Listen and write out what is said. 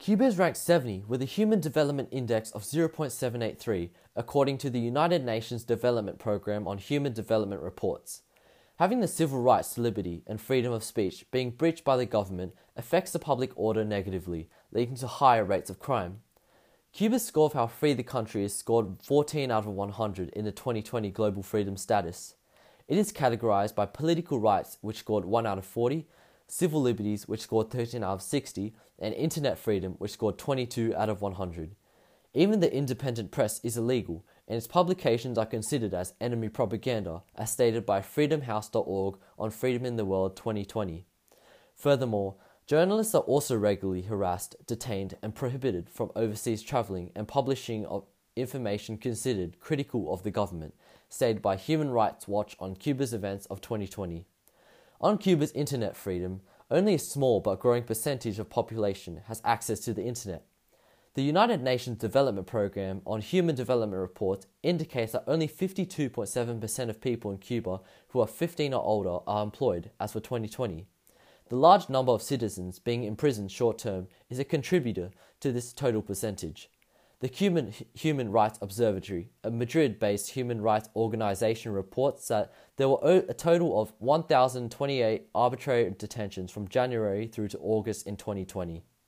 Cuba is ranked 70 with a Human Development Index of 0.783, according to the United Nations Development Programme on Human Development Reports. Having the civil rights to liberty and freedom of speech being breached by the government affects the public order negatively, leading to higher rates of crime. Cuba's score of how free the country is scored 14 out of 100 in the 2020 Global Freedom Status. It is categorized by political rights, which scored 1 out of 40, civil liberties, which scored 13 out of 60, and internet freedom, which scored 22 out of 100. Even the independent press is illegal, and its publications are considered as enemy propaganda, as stated by freedomhouse.org on Freedom in the World 2020. Furthermore, journalists are also regularly harassed, detained, and prohibited from overseas traveling and publishing of information considered critical of the government, stated by Human Rights Watch on Cuba's events of 2020. On Cuba's internet freedom, only a small but growing percentage of population has access to the internet. The United Nations Development Programme on Human Development Report indicates that only 52.7% of people in Cuba who are 15 or older are employed as for 2020. The large number of citizens being imprisoned short term is a contributor to this total percentage. The Cuban Human Rights Observatory, a Madrid based human rights organization, reports that there were a total of 1,028 arbitrary detentions from January through to August in 2020.